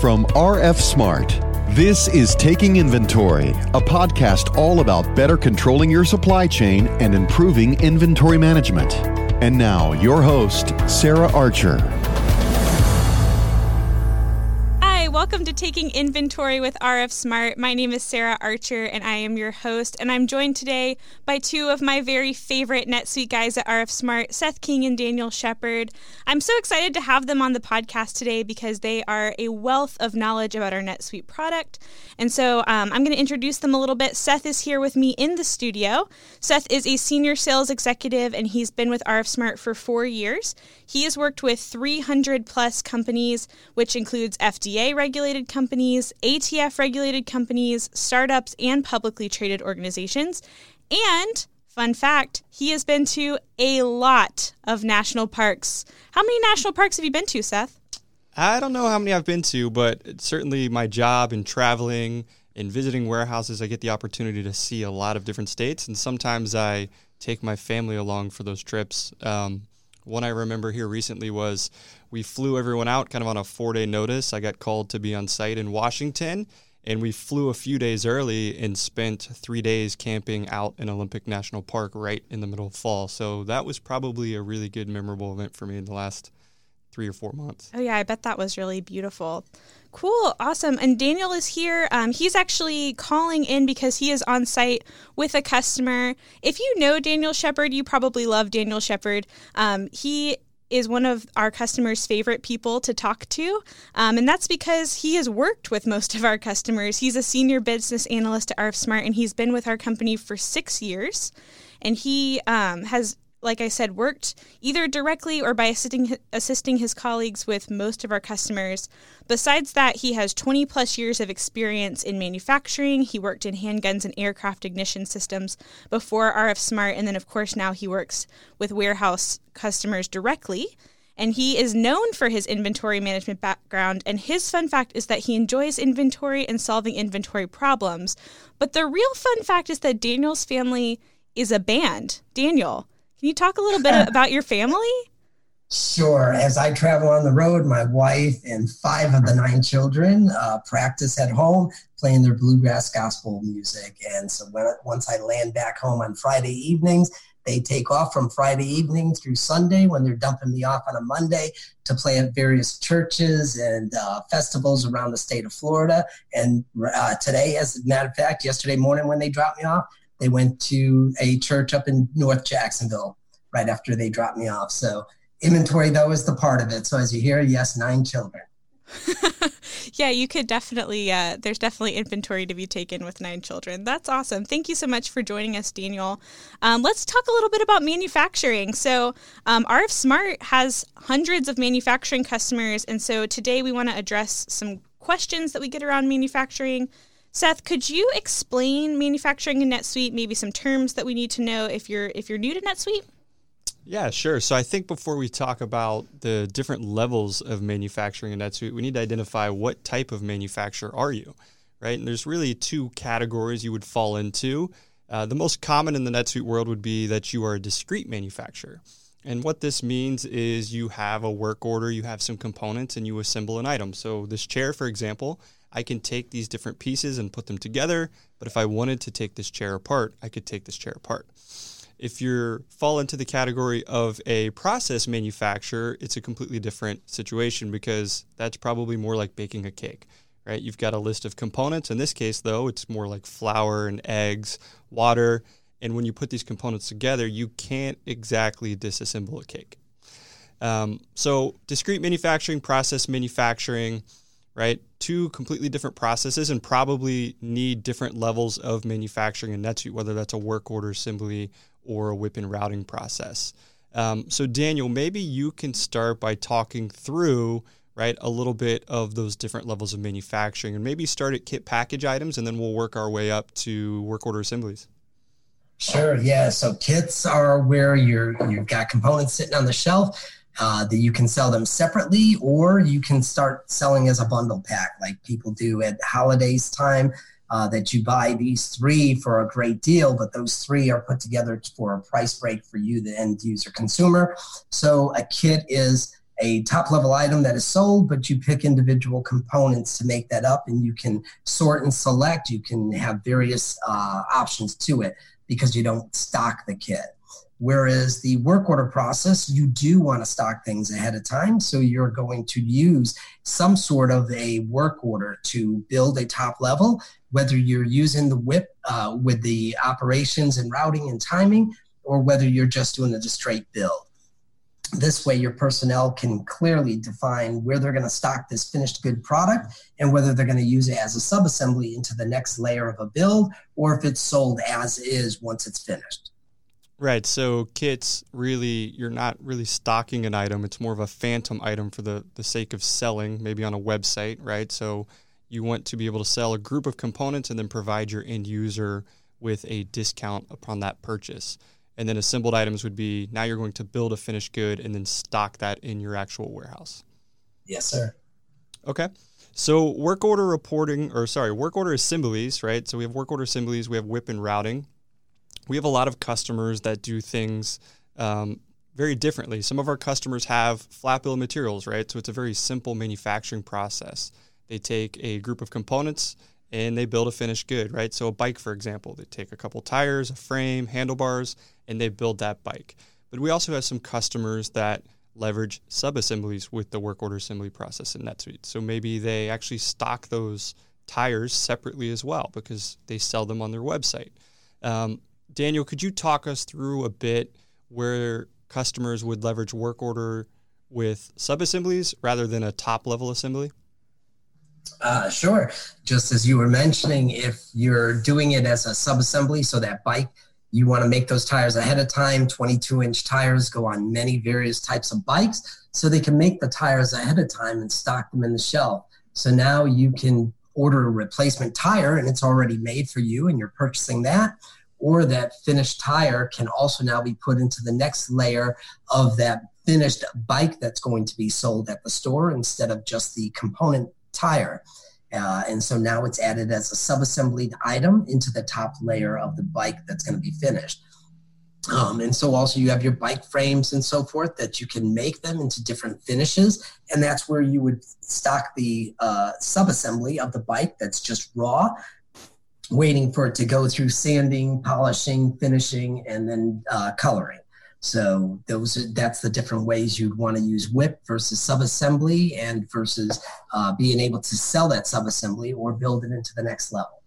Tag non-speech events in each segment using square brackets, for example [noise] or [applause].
from RF Smart. This is Taking Inventory, a podcast all about better controlling your supply chain and improving inventory management. And now, your host, Sarah Archer. Welcome to Taking Inventory with RF Smart. My name is Sarah Archer and I am your host. And I'm joined today by two of my very favorite NetSuite guys at RF Smart, Seth King and Daniel Shepard. I'm so excited to have them on the podcast today because they are a wealth of knowledge about our NetSuite product. And so um, I'm going to introduce them a little bit. Seth is here with me in the studio. Seth is a senior sales executive and he's been with RF Smart for four years. He has worked with 300 plus companies, which includes FDA regulated companies, ATF regulated companies, startups, and publicly traded organizations. And fun fact, he has been to a lot of national parks. How many national parks have you been to, Seth? I don't know how many I've been to, but certainly my job in traveling and visiting warehouses, I get the opportunity to see a lot of different states. And sometimes I take my family along for those trips. Um, one I remember here recently was we flew everyone out kind of on a four day notice. I got called to be on site in Washington, and we flew a few days early and spent three days camping out in Olympic National Park right in the middle of fall. So that was probably a really good, memorable event for me in the last three or four months. Oh, yeah, I bet that was really beautiful. Cool, awesome. And Daniel is here. Um, he's actually calling in because he is on site with a customer. If you know Daniel Shepard, you probably love Daniel Shepard. Um, he is one of our customers' favorite people to talk to. Um, and that's because he has worked with most of our customers. He's a senior business analyst at RF Smart, and he's been with our company for six years. And he um, has like I said, worked either directly or by assisting, assisting his colleagues with most of our customers. Besides that, he has 20 plus years of experience in manufacturing. He worked in handguns and aircraft ignition systems before RF Smart, and then, of course, now he works with warehouse customers directly. And he is known for his inventory management background. And his fun fact is that he enjoys inventory and solving inventory problems. But the real fun fact is that Daniel's family is a band. Daniel, can you talk a little bit [laughs] about your family? Sure. As I travel on the road, my wife and five of the nine children uh, practice at home playing their bluegrass gospel music. And so when, once I land back home on Friday evenings, they take off from Friday evening through Sunday when they're dumping me off on a Monday to play at various churches and uh, festivals around the state of Florida. And uh, today, as a matter of fact, yesterday morning when they dropped me off, they went to a church up in North Jacksonville right after they dropped me off. So inventory though is the part of it. So as you hear, yes, nine children. [laughs] yeah, you could definitely. Uh, there's definitely inventory to be taken with nine children. That's awesome. Thank you so much for joining us, Daniel. Um, let's talk a little bit about manufacturing. So, um, RF Smart has hundreds of manufacturing customers, and so today we want to address some questions that we get around manufacturing. Seth, could you explain manufacturing in NetSuite? Maybe some terms that we need to know if you're if you're new to NetSuite. Yeah, sure. So I think before we talk about the different levels of manufacturing in NetSuite, we need to identify what type of manufacturer are you, right? And there's really two categories you would fall into. Uh, the most common in the NetSuite world would be that you are a discrete manufacturer. And what this means is you have a work order, you have some components, and you assemble an item. So this chair, for example, I can take these different pieces and put them together. But if I wanted to take this chair apart, I could take this chair apart. If you fall into the category of a process manufacturer, it's a completely different situation because that's probably more like baking a cake, right? You've got a list of components. In this case, though, it's more like flour and eggs, water. And when you put these components together, you can't exactly disassemble a cake. Um, so, discrete manufacturing, process manufacturing, right? Two completely different processes and probably need different levels of manufacturing in NetSuite, whether that's a work order assembly or a WIP and routing process. Um, so, Daniel, maybe you can start by talking through right a little bit of those different levels of manufacturing and maybe start at kit package items and then we'll work our way up to work order assemblies sure yeah so kits are where you're you've got components sitting on the shelf uh, that you can sell them separately or you can start selling as a bundle pack like people do at holidays time uh, that you buy these three for a great deal but those three are put together for a price break for you the end user consumer so a kit is a top level item that is sold, but you pick individual components to make that up and you can sort and select. You can have various uh, options to it because you don't stock the kit. Whereas the work order process, you do want to stock things ahead of time. So you're going to use some sort of a work order to build a top level, whether you're using the WIP uh, with the operations and routing and timing, or whether you're just doing a straight build. This way, your personnel can clearly define where they're going to stock this finished good product and whether they're going to use it as a subassembly into the next layer of a build or if it's sold as is once it's finished. Right. So kits really you're not really stocking an item. It's more of a phantom item for the, the sake of selling, maybe on a website, right? So you want to be able to sell a group of components and then provide your end user with a discount upon that purchase. And then assembled items would be now you're going to build a finished good and then stock that in your actual warehouse. Yes, sir. Okay. So work order reporting, or sorry, work order assemblies, right? So we have work order assemblies, we have WIP and routing. We have a lot of customers that do things um, very differently. Some of our customers have flat bill materials, right? So it's a very simple manufacturing process. They take a group of components and they build a finished good, right? So a bike, for example, they take a couple tires, a frame, handlebars, and they build that bike. But we also have some customers that leverage sub-assemblies with the work order assembly process in NetSuite. So maybe they actually stock those tires separately as well because they sell them on their website. Um, Daniel, could you talk us through a bit where customers would leverage work order with sub-assemblies rather than a top level assembly? Uh, sure. Just as you were mentioning, if you're doing it as a sub-assembly, so that bike, you want to make those tires ahead of time. 22 inch tires go on many various types of bikes, so they can make the tires ahead of time and stock them in the shelf. So now you can order a replacement tire and it's already made for you and you're purchasing that or that finished tire can also now be put into the next layer of that finished bike that's going to be sold at the store instead of just the component tire. Uh, and so now it's added as a subassembled item into the top layer of the bike that's going to be finished. Um, and so also you have your bike frames and so forth that you can make them into different finishes. And that's where you would stock the uh, subassembly of the bike that's just raw, waiting for it to go through sanding, polishing, finishing, and then uh, coloring. So those are, that's the different ways you'd want to use WIP versus subassembly and versus uh, being able to sell that subassembly or build it into the next level.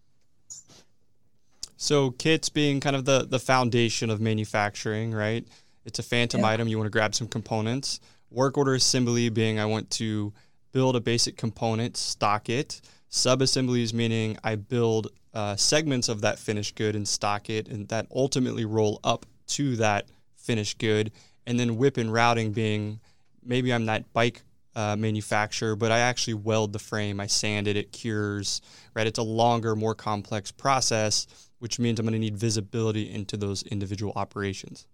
So kits being kind of the the foundation of manufacturing, right? It's a phantom yeah. item. You want to grab some components. Work order assembly being I want to build a basic component, stock it. Subassemblies meaning I build uh, segments of that finished good and stock it, and that ultimately roll up to that finished good, and then WIP and routing being maybe I'm that bike uh, manufacturer, but I actually weld the frame, I sand it, it cures, right? It's a longer, more complex process, which means I'm going to need visibility into those individual operations.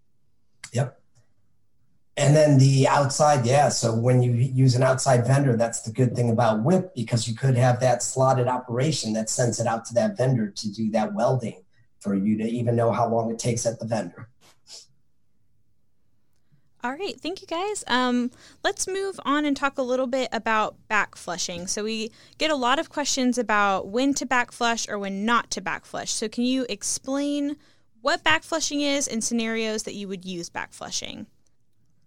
Yep. And then the outside, yeah. So when you use an outside vendor, that's the good thing about WIP because you could have that slotted operation that sends it out to that vendor to do that welding for you to even know how long it takes at the vendor. All right, thank you guys. Um, let's move on and talk a little bit about back flushing. So we get a lot of questions about when to back flush or when not to back flush. So can you explain what back flushing is and scenarios that you would use back flushing?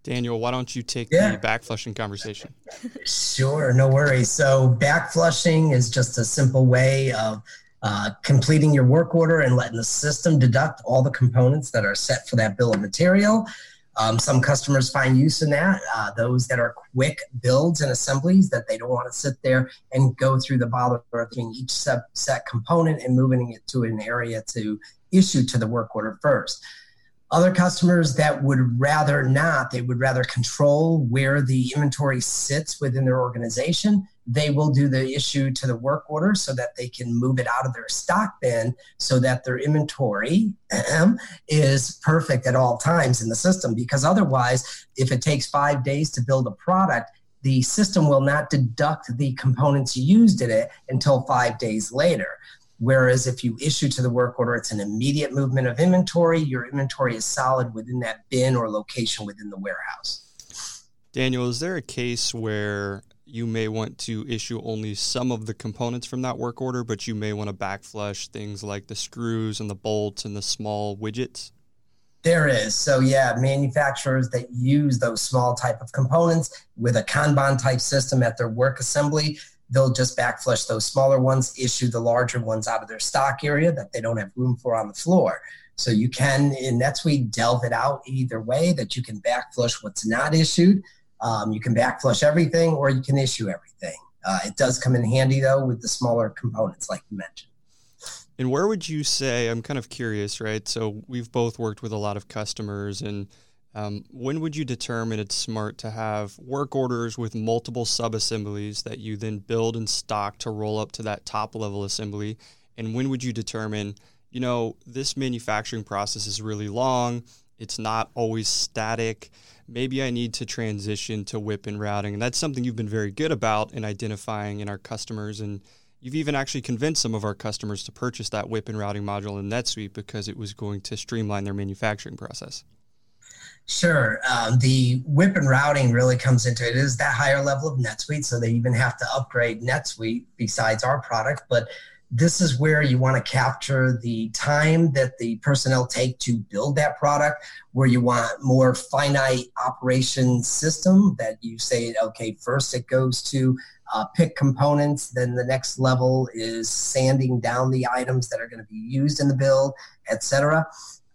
Daniel, why don't you take yeah. the back flushing conversation? sure, no worries. So back flushing is just a simple way of uh, completing your work order and letting the system deduct all the components that are set for that bill of material um, some customers find use in that. Uh, those that are quick builds and assemblies that they don't want to sit there and go through the bother of getting each set component and moving it to an area to issue to the work order first. Other customers that would rather not, they would rather control where the inventory sits within their organization they will do the issue to the work order so that they can move it out of their stock bin so that their inventory is perfect at all times in the system. Because otherwise, if it takes five days to build a product, the system will not deduct the components used in it until five days later. Whereas if you issue to the work order, it's an immediate movement of inventory. Your inventory is solid within that bin or location within the warehouse. Daniel, is there a case where you may want to issue only some of the components from that work order, but you may want to backflush things like the screws and the bolts and the small widgets? There is. So yeah, manufacturers that use those small type of components with a Kanban type system at their work assembly, they'll just backflush those smaller ones, issue the larger ones out of their stock area that they don't have room for on the floor. So you can in NetSuite delve it out either way that you can backflush what's not issued um, you can backflush everything or you can issue everything. Uh, it does come in handy though with the smaller components, like you mentioned. And where would you say? I'm kind of curious, right? So we've both worked with a lot of customers, and um, when would you determine it's smart to have work orders with multiple sub assemblies that you then build and stock to roll up to that top level assembly? And when would you determine, you know, this manufacturing process is really long, it's not always static maybe I need to transition to WIP and routing. And that's something you've been very good about in identifying in our customers. And you've even actually convinced some of our customers to purchase that WIP and routing module in NetSuite because it was going to streamline their manufacturing process. Sure. Um, the WIP and routing really comes into it. it is that higher level of NetSuite, so they even have to upgrade NetSuite besides our product. But this is where you want to capture the time that the personnel take to build that product where you want more finite operation system that you say okay first it goes to uh, pick components then the next level is sanding down the items that are going to be used in the build etc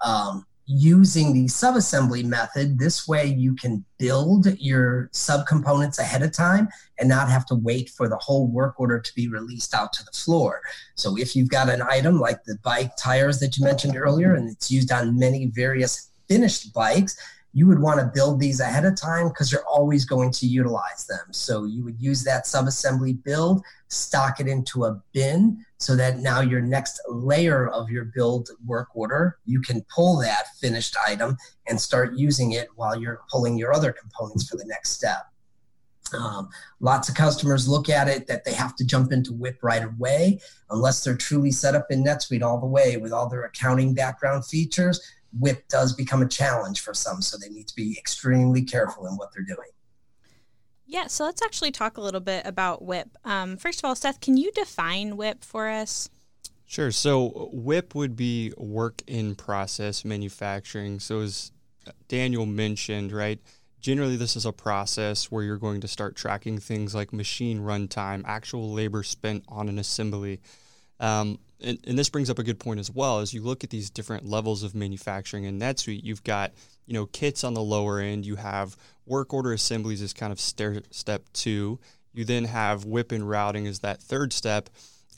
um, using the subassembly method, this way you can build your subcomponents ahead of time and not have to wait for the whole work order to be released out to the floor. So if you've got an item like the bike tires that you mentioned earlier, and it's used on many various finished bikes, you would want to build these ahead of time because you're always going to utilize them. So you would use that subassembly build, stock it into a bin so that now your next layer of your build work order, you can pull that finished item and start using it while you're pulling your other components for the next step. Um, lots of customers look at it that they have to jump into WIP right away unless they're truly set up in NetSuite all the way with all their accounting background features WIP does become a challenge for some, so they need to be extremely careful in what they're doing. Yeah, so let's actually talk a little bit about WIP. Um, first of all, Seth, can you define WIP for us? Sure. So WIP would be work in process manufacturing. So as Daniel mentioned, right? Generally, this is a process where you're going to start tracking things like machine runtime, actual labor spent on an assembly. Um, and, and, this brings up a good point as well. As you look at these different levels of manufacturing in NetSuite, you've got you know kits on the lower end. You have work order assemblies as kind of stair, step two. You then have WIP and routing as that third step,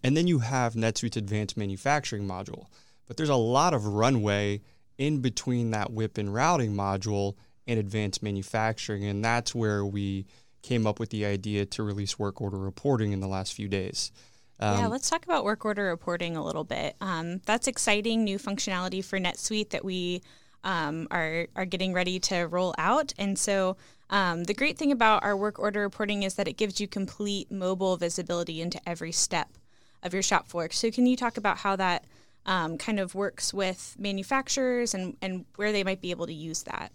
and then you have NetSuite's advanced manufacturing module. But there's a lot of runway in between that WIP and routing module and advanced manufacturing, and that's where we came up with the idea to release work order reporting in the last few days. Um, yeah, let's talk about work order reporting a little bit. Um, that's exciting new functionality for NetSuite that we um, are are getting ready to roll out. And so um, the great thing about our work order reporting is that it gives you complete mobile visibility into every step of your shop floor. So can you talk about how that um, kind of works with manufacturers and, and where they might be able to use that?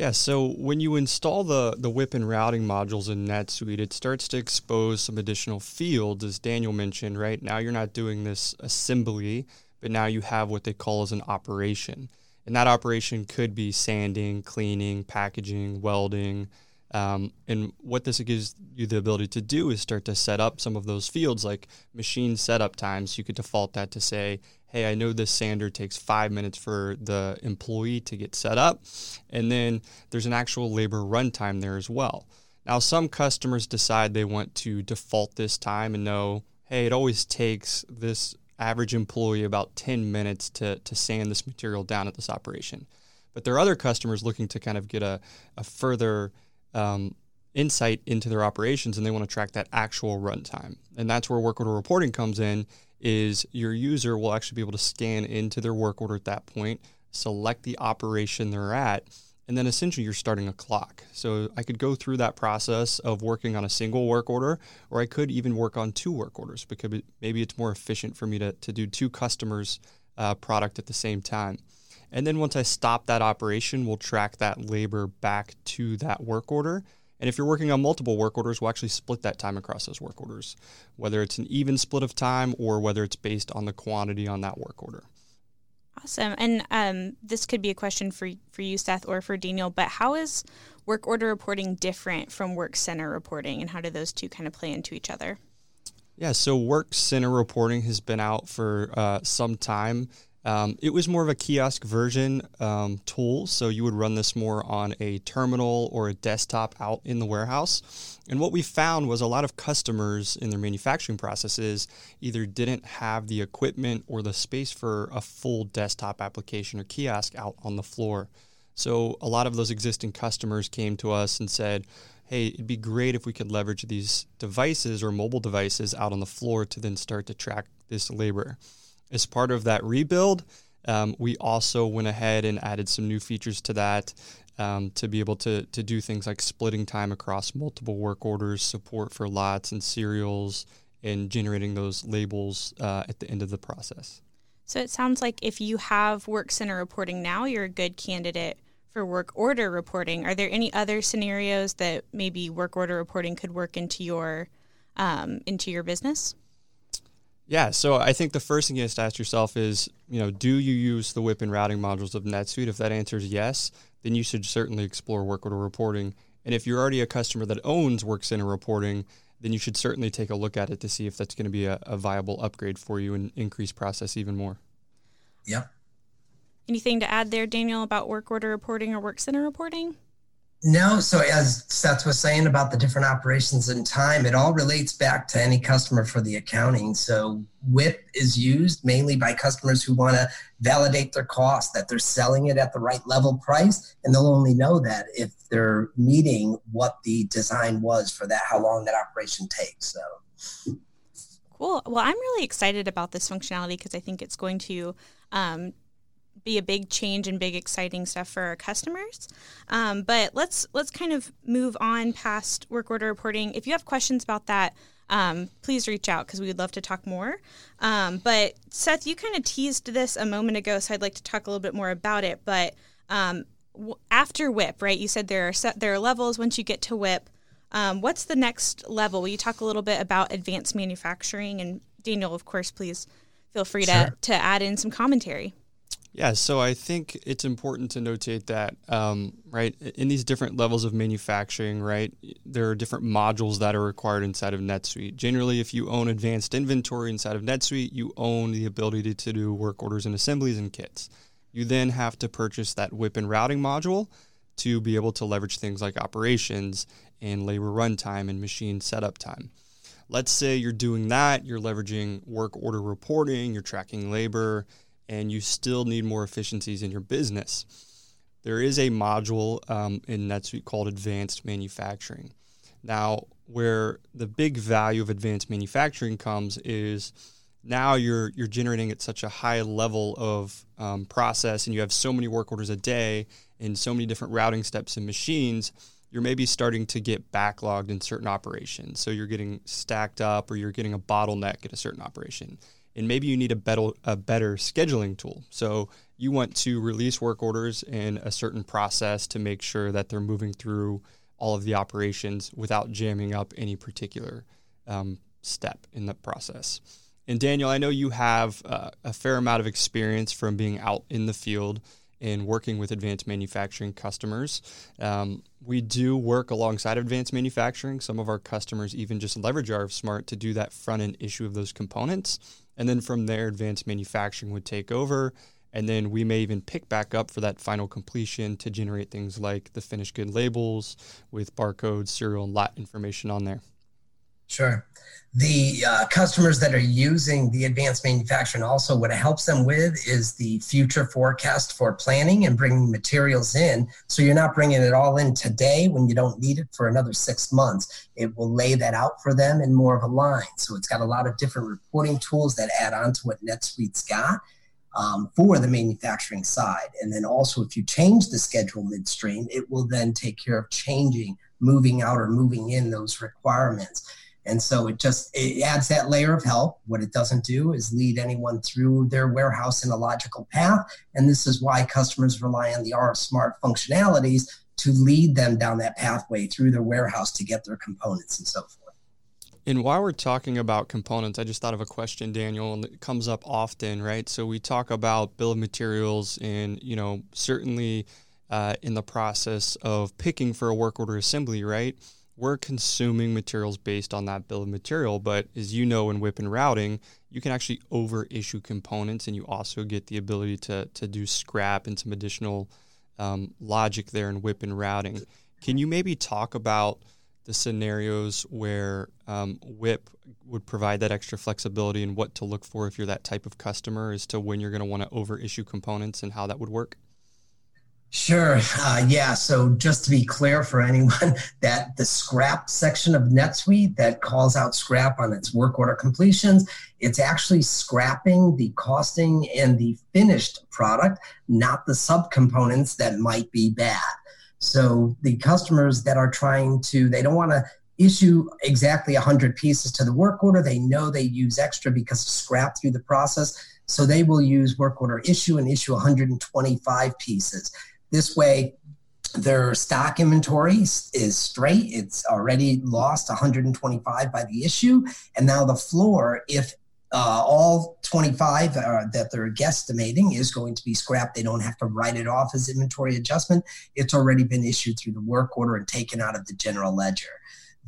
Yeah, so when you install the, the WIP and routing modules in NetSuite, it starts to expose some additional fields, as Daniel mentioned, right? Now you're not doing this assembly, but now you have what they call as an operation. And that operation could be sanding, cleaning, packaging, welding. Um, and what this gives you the ability to do is start to set up some of those fields like machine setup times. You could default that to say, hey, I know this sander takes five minutes for the employee to get set up. And then there's an actual labor runtime there as well. Now, some customers decide they want to default this time and know, hey, it always takes this average employee about 10 minutes to, to sand this material down at this operation. But there are other customers looking to kind of get a, a further um, insight into their operations and they want to track that actual runtime. And that's where work order reporting comes in is your user will actually be able to scan into their work order at that point, select the operation they're at, and then essentially you're starting a clock. So I could go through that process of working on a single work order, or I could even work on two work orders because maybe it's more efficient for me to, to do two customers' uh, product at the same time. And then once I stop that operation, we'll track that labor back to that work order. And if you're working on multiple work orders, we'll actually split that time across those work orders, whether it's an even split of time or whether it's based on the quantity on that work order. Awesome. And um, this could be a question for, for you, Seth, or for Daniel, but how is work order reporting different from work center reporting, and how do those two kind of play into each other? Yeah, so work center reporting has been out for uh, some time. Um, it was more of a kiosk version um, tool, so you would run this more on a terminal or a desktop out in the warehouse. And what we found was a lot of customers in their manufacturing processes either didn't have the equipment or the space for a full desktop application or kiosk out on the floor. So a lot of those existing customers came to us and said, hey, it'd be great if we could leverage these devices or mobile devices out on the floor to then start to track this labor. As part of that rebuild, um, we also went ahead and added some new features to that um, to be able to, to do things like splitting time across multiple work orders, support for lots and serials, and generating those labels uh, at the end of the process. So it sounds like if you have Work Center reporting now, you're a good candidate for work order reporting. Are there any other scenarios that maybe work order reporting could work into your um, into your business? Yeah, so I think the first thing you have to ask yourself is, you know, do you use the WIP and routing modules of NetSuite? If that answer is yes, then you should certainly explore work order reporting. And if you're already a customer that owns work center reporting, then you should certainly take a look at it to see if that's going to be a, a viable upgrade for you and increase process even more. Yeah. Anything to add there, Daniel, about work order reporting or work center reporting? No, so as Seth was saying about the different operations in time, it all relates back to any customer for the accounting. So WIP is used mainly by customers who want to validate their cost, that they're selling it at the right level price, and they'll only know that if they're meeting what the design was for that, how long that operation takes. So cool. Well, I'm really excited about this functionality because I think it's going to um, be a big change and big exciting stuff for our customers. Um, but let's let's kind of move on past work order reporting. If you have questions about that, um, please reach out because we would love to talk more. Um, but Seth, you kind of teased this a moment ago, so I'd like to talk a little bit more about it. But um, w- after WIP, right? You said there are set, there are levels once you get to WIP. Um, what's the next level? Will you talk a little bit about advanced manufacturing? And Daniel, of course, please feel free sure. to to add in some commentary. Yeah, so I think it's important to notate that, um, right, in these different levels of manufacturing, right, there are different modules that are required inside of NetSuite. Generally, if you own advanced inventory inside of NetSuite, you own the ability to, to do work orders and assemblies and kits. You then have to purchase that WIP and routing module to be able to leverage things like operations and labor runtime and machine setup time. Let's say you're doing that, you're leveraging work order reporting, you're tracking labor and you still need more efficiencies in your business. There is a module um, in NetSuite called Advanced Manufacturing. Now, where the big value of advanced manufacturing comes is now you're you're generating at such a high level of um, process, and you have so many work orders a day and so many different routing steps and machines. You're maybe starting to get backlogged in certain operations. So you're getting stacked up, or you're getting a bottleneck at a certain operation and maybe you need a better a better scheduling tool. So you want to release work orders in a certain process to make sure that they're moving through all of the operations without jamming up any particular um, step in the process. And Daniel, I know you have uh, a fair amount of experience from being out in the field and working with advanced manufacturing customers. Um, we do work alongside advanced manufacturing. Some of our customers even just leverage RF Smart to do that front end issue of those components. And then from there, advanced manufacturing would take over. And then we may even pick back up for that final completion to generate things like the finished good labels with barcodes, serial, and lot information on there. Sure. The uh, customers that are using the advanced manufacturing also what it helps them with is the future forecast for planning and bringing materials in. So you're not bringing it all in today when you don't need it for another six months. It will lay that out for them in more of a line. So it's got a lot of different reporting tools that add on to what NetSuite's got. Um, for the manufacturing side. And then also, if you change the schedule midstream, it will then take care of changing, moving out, or moving in those requirements And so it just it adds that layer of help. What it doesn't do is lead anyone through their warehouse in a logical path. And this is why customers rely on the RF Smart functionalities to lead them down that pathway through their warehouse to get their components and so forth. And while we're talking about components, I just thought of a question, Daniel, and it comes up often, right? So we talk about bill of materials, and you know, certainly uh, in the process of picking for a work order assembly, right? We're consuming materials based on that bill of material, but as you know, in WIP and routing, you can actually over issue components, and you also get the ability to to do scrap and some additional um, logic there in WIP and routing. Can you maybe talk about the scenarios where um, WIP would provide that extra flexibility and what to look for if you're that type of customer as to when you're going to want to over issue components and how that would work? Sure. Uh, yeah. So just to be clear for anyone, [laughs] that the scrap section of NetSuite that calls out scrap on its work order completions, it's actually scrapping the costing and the finished product, not the subcomponents that might be bad. So the customers that are trying to, they don't want to issue exactly 100 pieces to the work order. They know they use extra because of scrap through the process. So they will use work order issue and issue 125 pieces. This way, their stock inventory is straight. It's already lost 125 by the issue. And now the floor, if uh, all 25 uh, that they're guesstimating is going to be scrapped. They don't have to write it off as inventory adjustment. It's already been issued through the work order and taken out of the general ledger.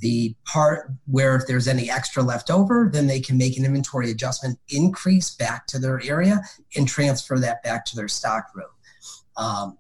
The part where if there's any extra left over, then they can make an inventory adjustment increase back to their area and transfer that back to their stock room. Um,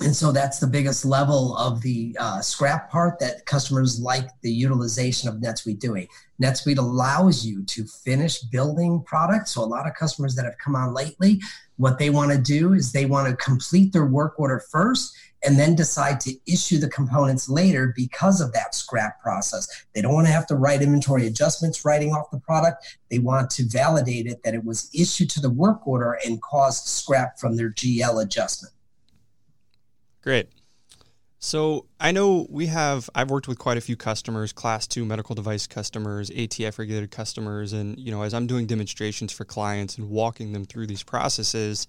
and so that's the biggest level of the uh, scrap part that customers like the utilization of NetSuite doing. NetSuite allows you to finish building products. So a lot of customers that have come on lately, what they want to do is they want to complete their work order first and then decide to issue the components later because of that scrap process. They don't want to have to write inventory adjustments writing off the product. They want to validate it that it was issued to the work order and caused scrap from their GL adjustment. Great. So I know we have I've worked with quite a few customers, class 2 medical device customers, ATF regulated customers and you know as I'm doing demonstrations for clients and walking them through these processes,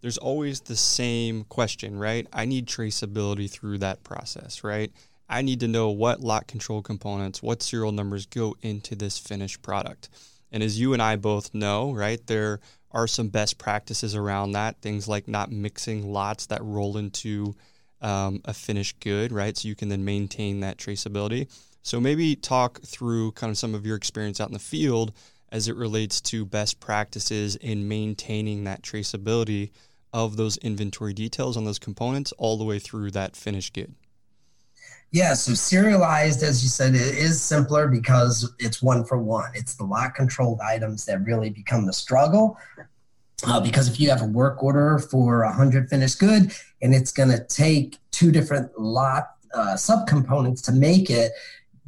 there's always the same question, right? I need traceability through that process, right? I need to know what lot control components, what serial numbers go into this finished product. And as you and I both know, right, there are some best practices around that, things like not mixing lots that roll into um, a finished good, right? So you can then maintain that traceability. So maybe talk through kind of some of your experience out in the field as it relates to best practices in maintaining that traceability of those inventory details on those components all the way through that finished good. Yeah, so serialized, as you said, it is simpler because it's one for one. It's the lot controlled items that really become the struggle. Uh, because if you have a work order for a 100 finished good and it's going to take two different lot uh, subcomponents to make it,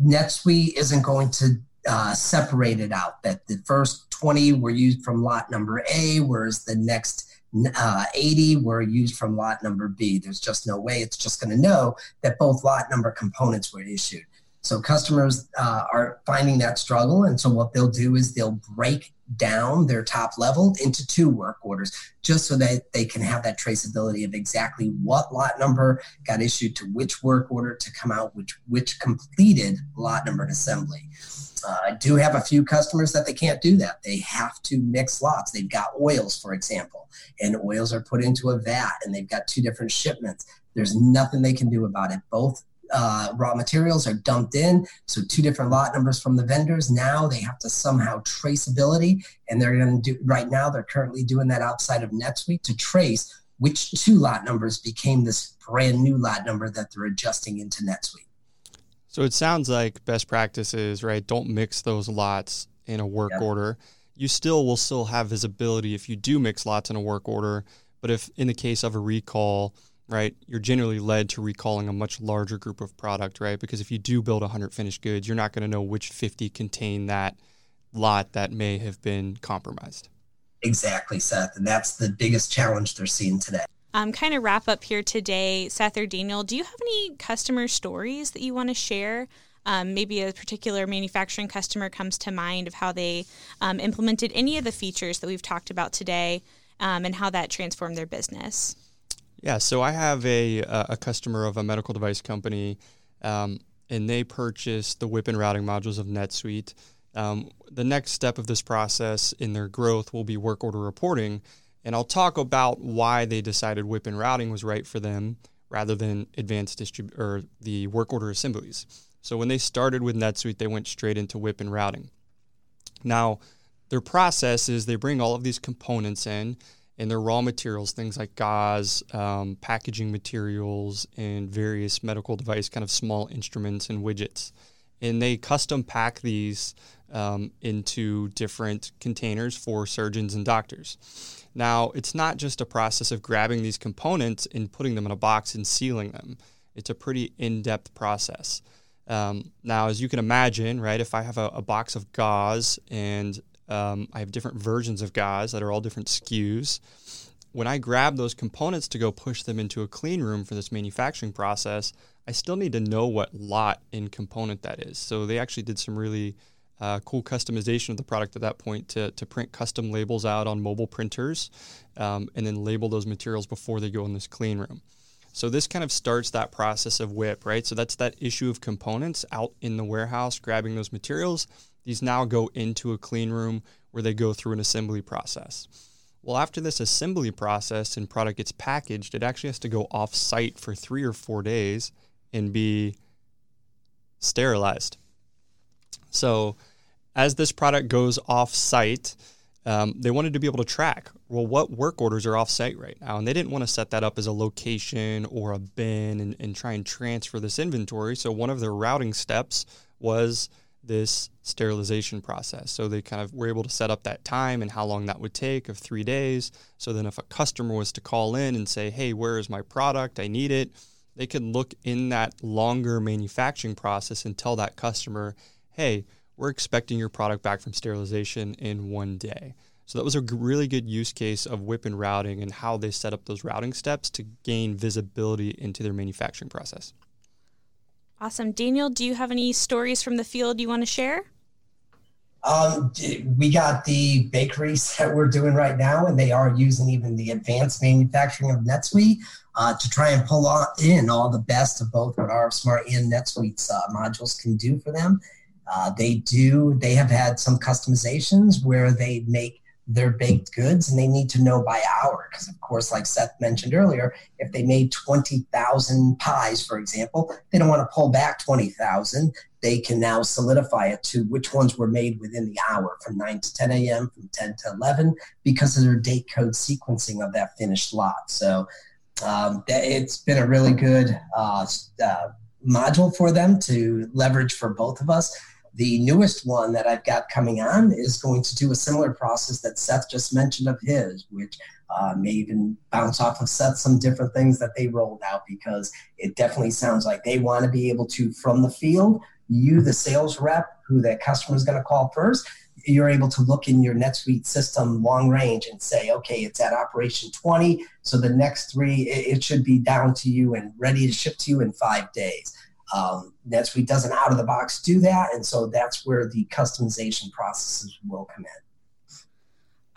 NetSuite isn't going to uh, separate it out. That the first 20 were used from lot number A, whereas the next uh, 80 were used from lot number B. There's just no way it's just going to know that both lot number components were issued. So customers uh, are finding that struggle. And so what they'll do is they'll break down their top level into two work orders just so that they can have that traceability of exactly what lot number got issued to which work order to come out which which completed lot number assembly uh, i do have a few customers that they can't do that they have to mix lots they've got oils for example and oils are put into a vat and they've got two different shipments there's nothing they can do about it both uh, raw materials are dumped in. So two different lot numbers from the vendors. Now they have to somehow traceability, and they're going to do right now. They're currently doing that outside of NetSuite to trace which two lot numbers became this brand new lot number that they're adjusting into NetSuite. So it sounds like best practices, right? Don't mix those lots in a work order. You still will still have visibility if you do mix lots in a work order, but if in the case of a recall, right, you're generally led to recalling a much larger group of product, right? Because if you do build 100 finished goods, you're not going to know which 50 contain that lot that may have been compromised. Exactly, Seth. And that's the biggest challenge they're seeing today. Um, kind of wrap up here today, Seth or Daniel, do you have any customer stories that you want to share um, maybe a particular manufacturing customer comes to mind of how they um, implemented any of the features that we've talked about today um, and how that transformed their business. Yeah, so I have a, a customer of a medical device company, um, and they purchased the WIP and routing modules of NetSuite. Um, the next step of this process in their growth will be work order reporting, and I'll talk about why they decided WIP and routing was right for them rather than advanced distrib- or the work order assemblies. So when they started with NetSuite, they went straight into WIP and routing. Now, their process is they bring all of these components in and their raw materials, things like gauze, um, packaging materials, and various medical device kind of small instruments and widgets. And they custom pack these um, into different containers for surgeons and doctors. Now, it's not just a process of grabbing these components and putting them in a box and sealing them. It's a pretty in-depth process. Um, now, as you can imagine, right, if I have a, a box of gauze and um, I have different versions of gauze that are all different SKUs, when I grab those components to go push them into a clean room for this manufacturing process, I still need to know what lot and component that is. So they actually did some really uh, cool customization of the product at that point to, to print custom labels out on mobile printers um, and then label those materials before they go in this clean room. So this kind of starts that process of WIP, right? So that's that issue of components out in the warehouse, grabbing those materials. These now go into a clean room where they go through an assembly process. Well, after this assembly process and product gets packaged, it actually has to go off site for three or four days and be sterilized. So, as this product goes off site, um, they wanted to be able to track well what work orders are off site right now. And they didn't want to set that up as a location or a bin and, and try and transfer this inventory. So, one of their routing steps was this sterilization process. So they kind of were able to set up that time and how long that would take of three days. So then if a customer was to call in and say, hey, where is my product? I need it, they could look in that longer manufacturing process and tell that customer, hey, we're expecting your product back from sterilization in one day. So that was a really good use case of WIP and routing and how they set up those routing steps to gain visibility into their manufacturing process. Awesome. Daniel, do you have any stories from the field you want to share? Um, we got the bakeries [laughs] that we're doing right now, and they are using even the advanced manufacturing of NetSuite uh, to try and pull in all the best of both what RF Smart and NetSuite's uh, modules can do for them. Uh, they do. They have had some customizations where they make their baked goods and they need to know by hour. Because of course like seth mentioned earlier if they made 20000 pies for example they don't want to pull back 20000 they can now solidify it to which ones were made within the hour from 9 to 10 a.m from 10 to 11 because of their date code sequencing of that finished lot. So um, it's been a really good uh, uh, module for them to leverage for both of us the newest one that I've got coming on is going to do a similar process that Seth just mentioned of his, which uh, may even bounce off of Seth some different things that they rolled out because it definitely sounds like they want to be able to, from the field, you, the sales rep, who that customer is going to call first, you're able to look in your NetSuite system long range and say, okay, it's at operation 20. So the next three, it, it should be down to you and ready to ship to you in five days. Um, NetSuite doesn't out of the box do that, and so that's where the customization processes will come in.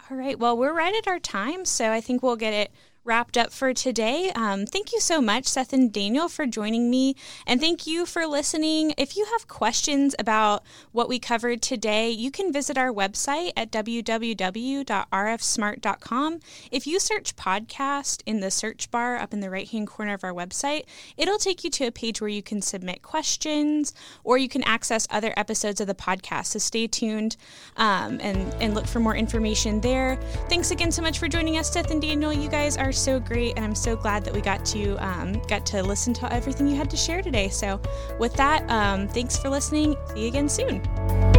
All right. Well, we're right at our time, so I think we'll get it wrapped up for today. Um, thank you so much, Seth and Daniel, for joining me. And thank you for listening. If you have questions about what we covered today, you can visit our website at www.rfsmart.com. If you search podcast in the search bar up in the right hand corner of our website, it'll take you to a page where you can submit questions or you can access other episodes of the podcast. So stay tuned um, and, and look for more information there. Thanks again so much for joining us, Seth and Daniel. You guys are so great, and I'm so glad that we got to um, got to listen to everything you had to share today. So, with that, um, thanks for listening. See you again soon.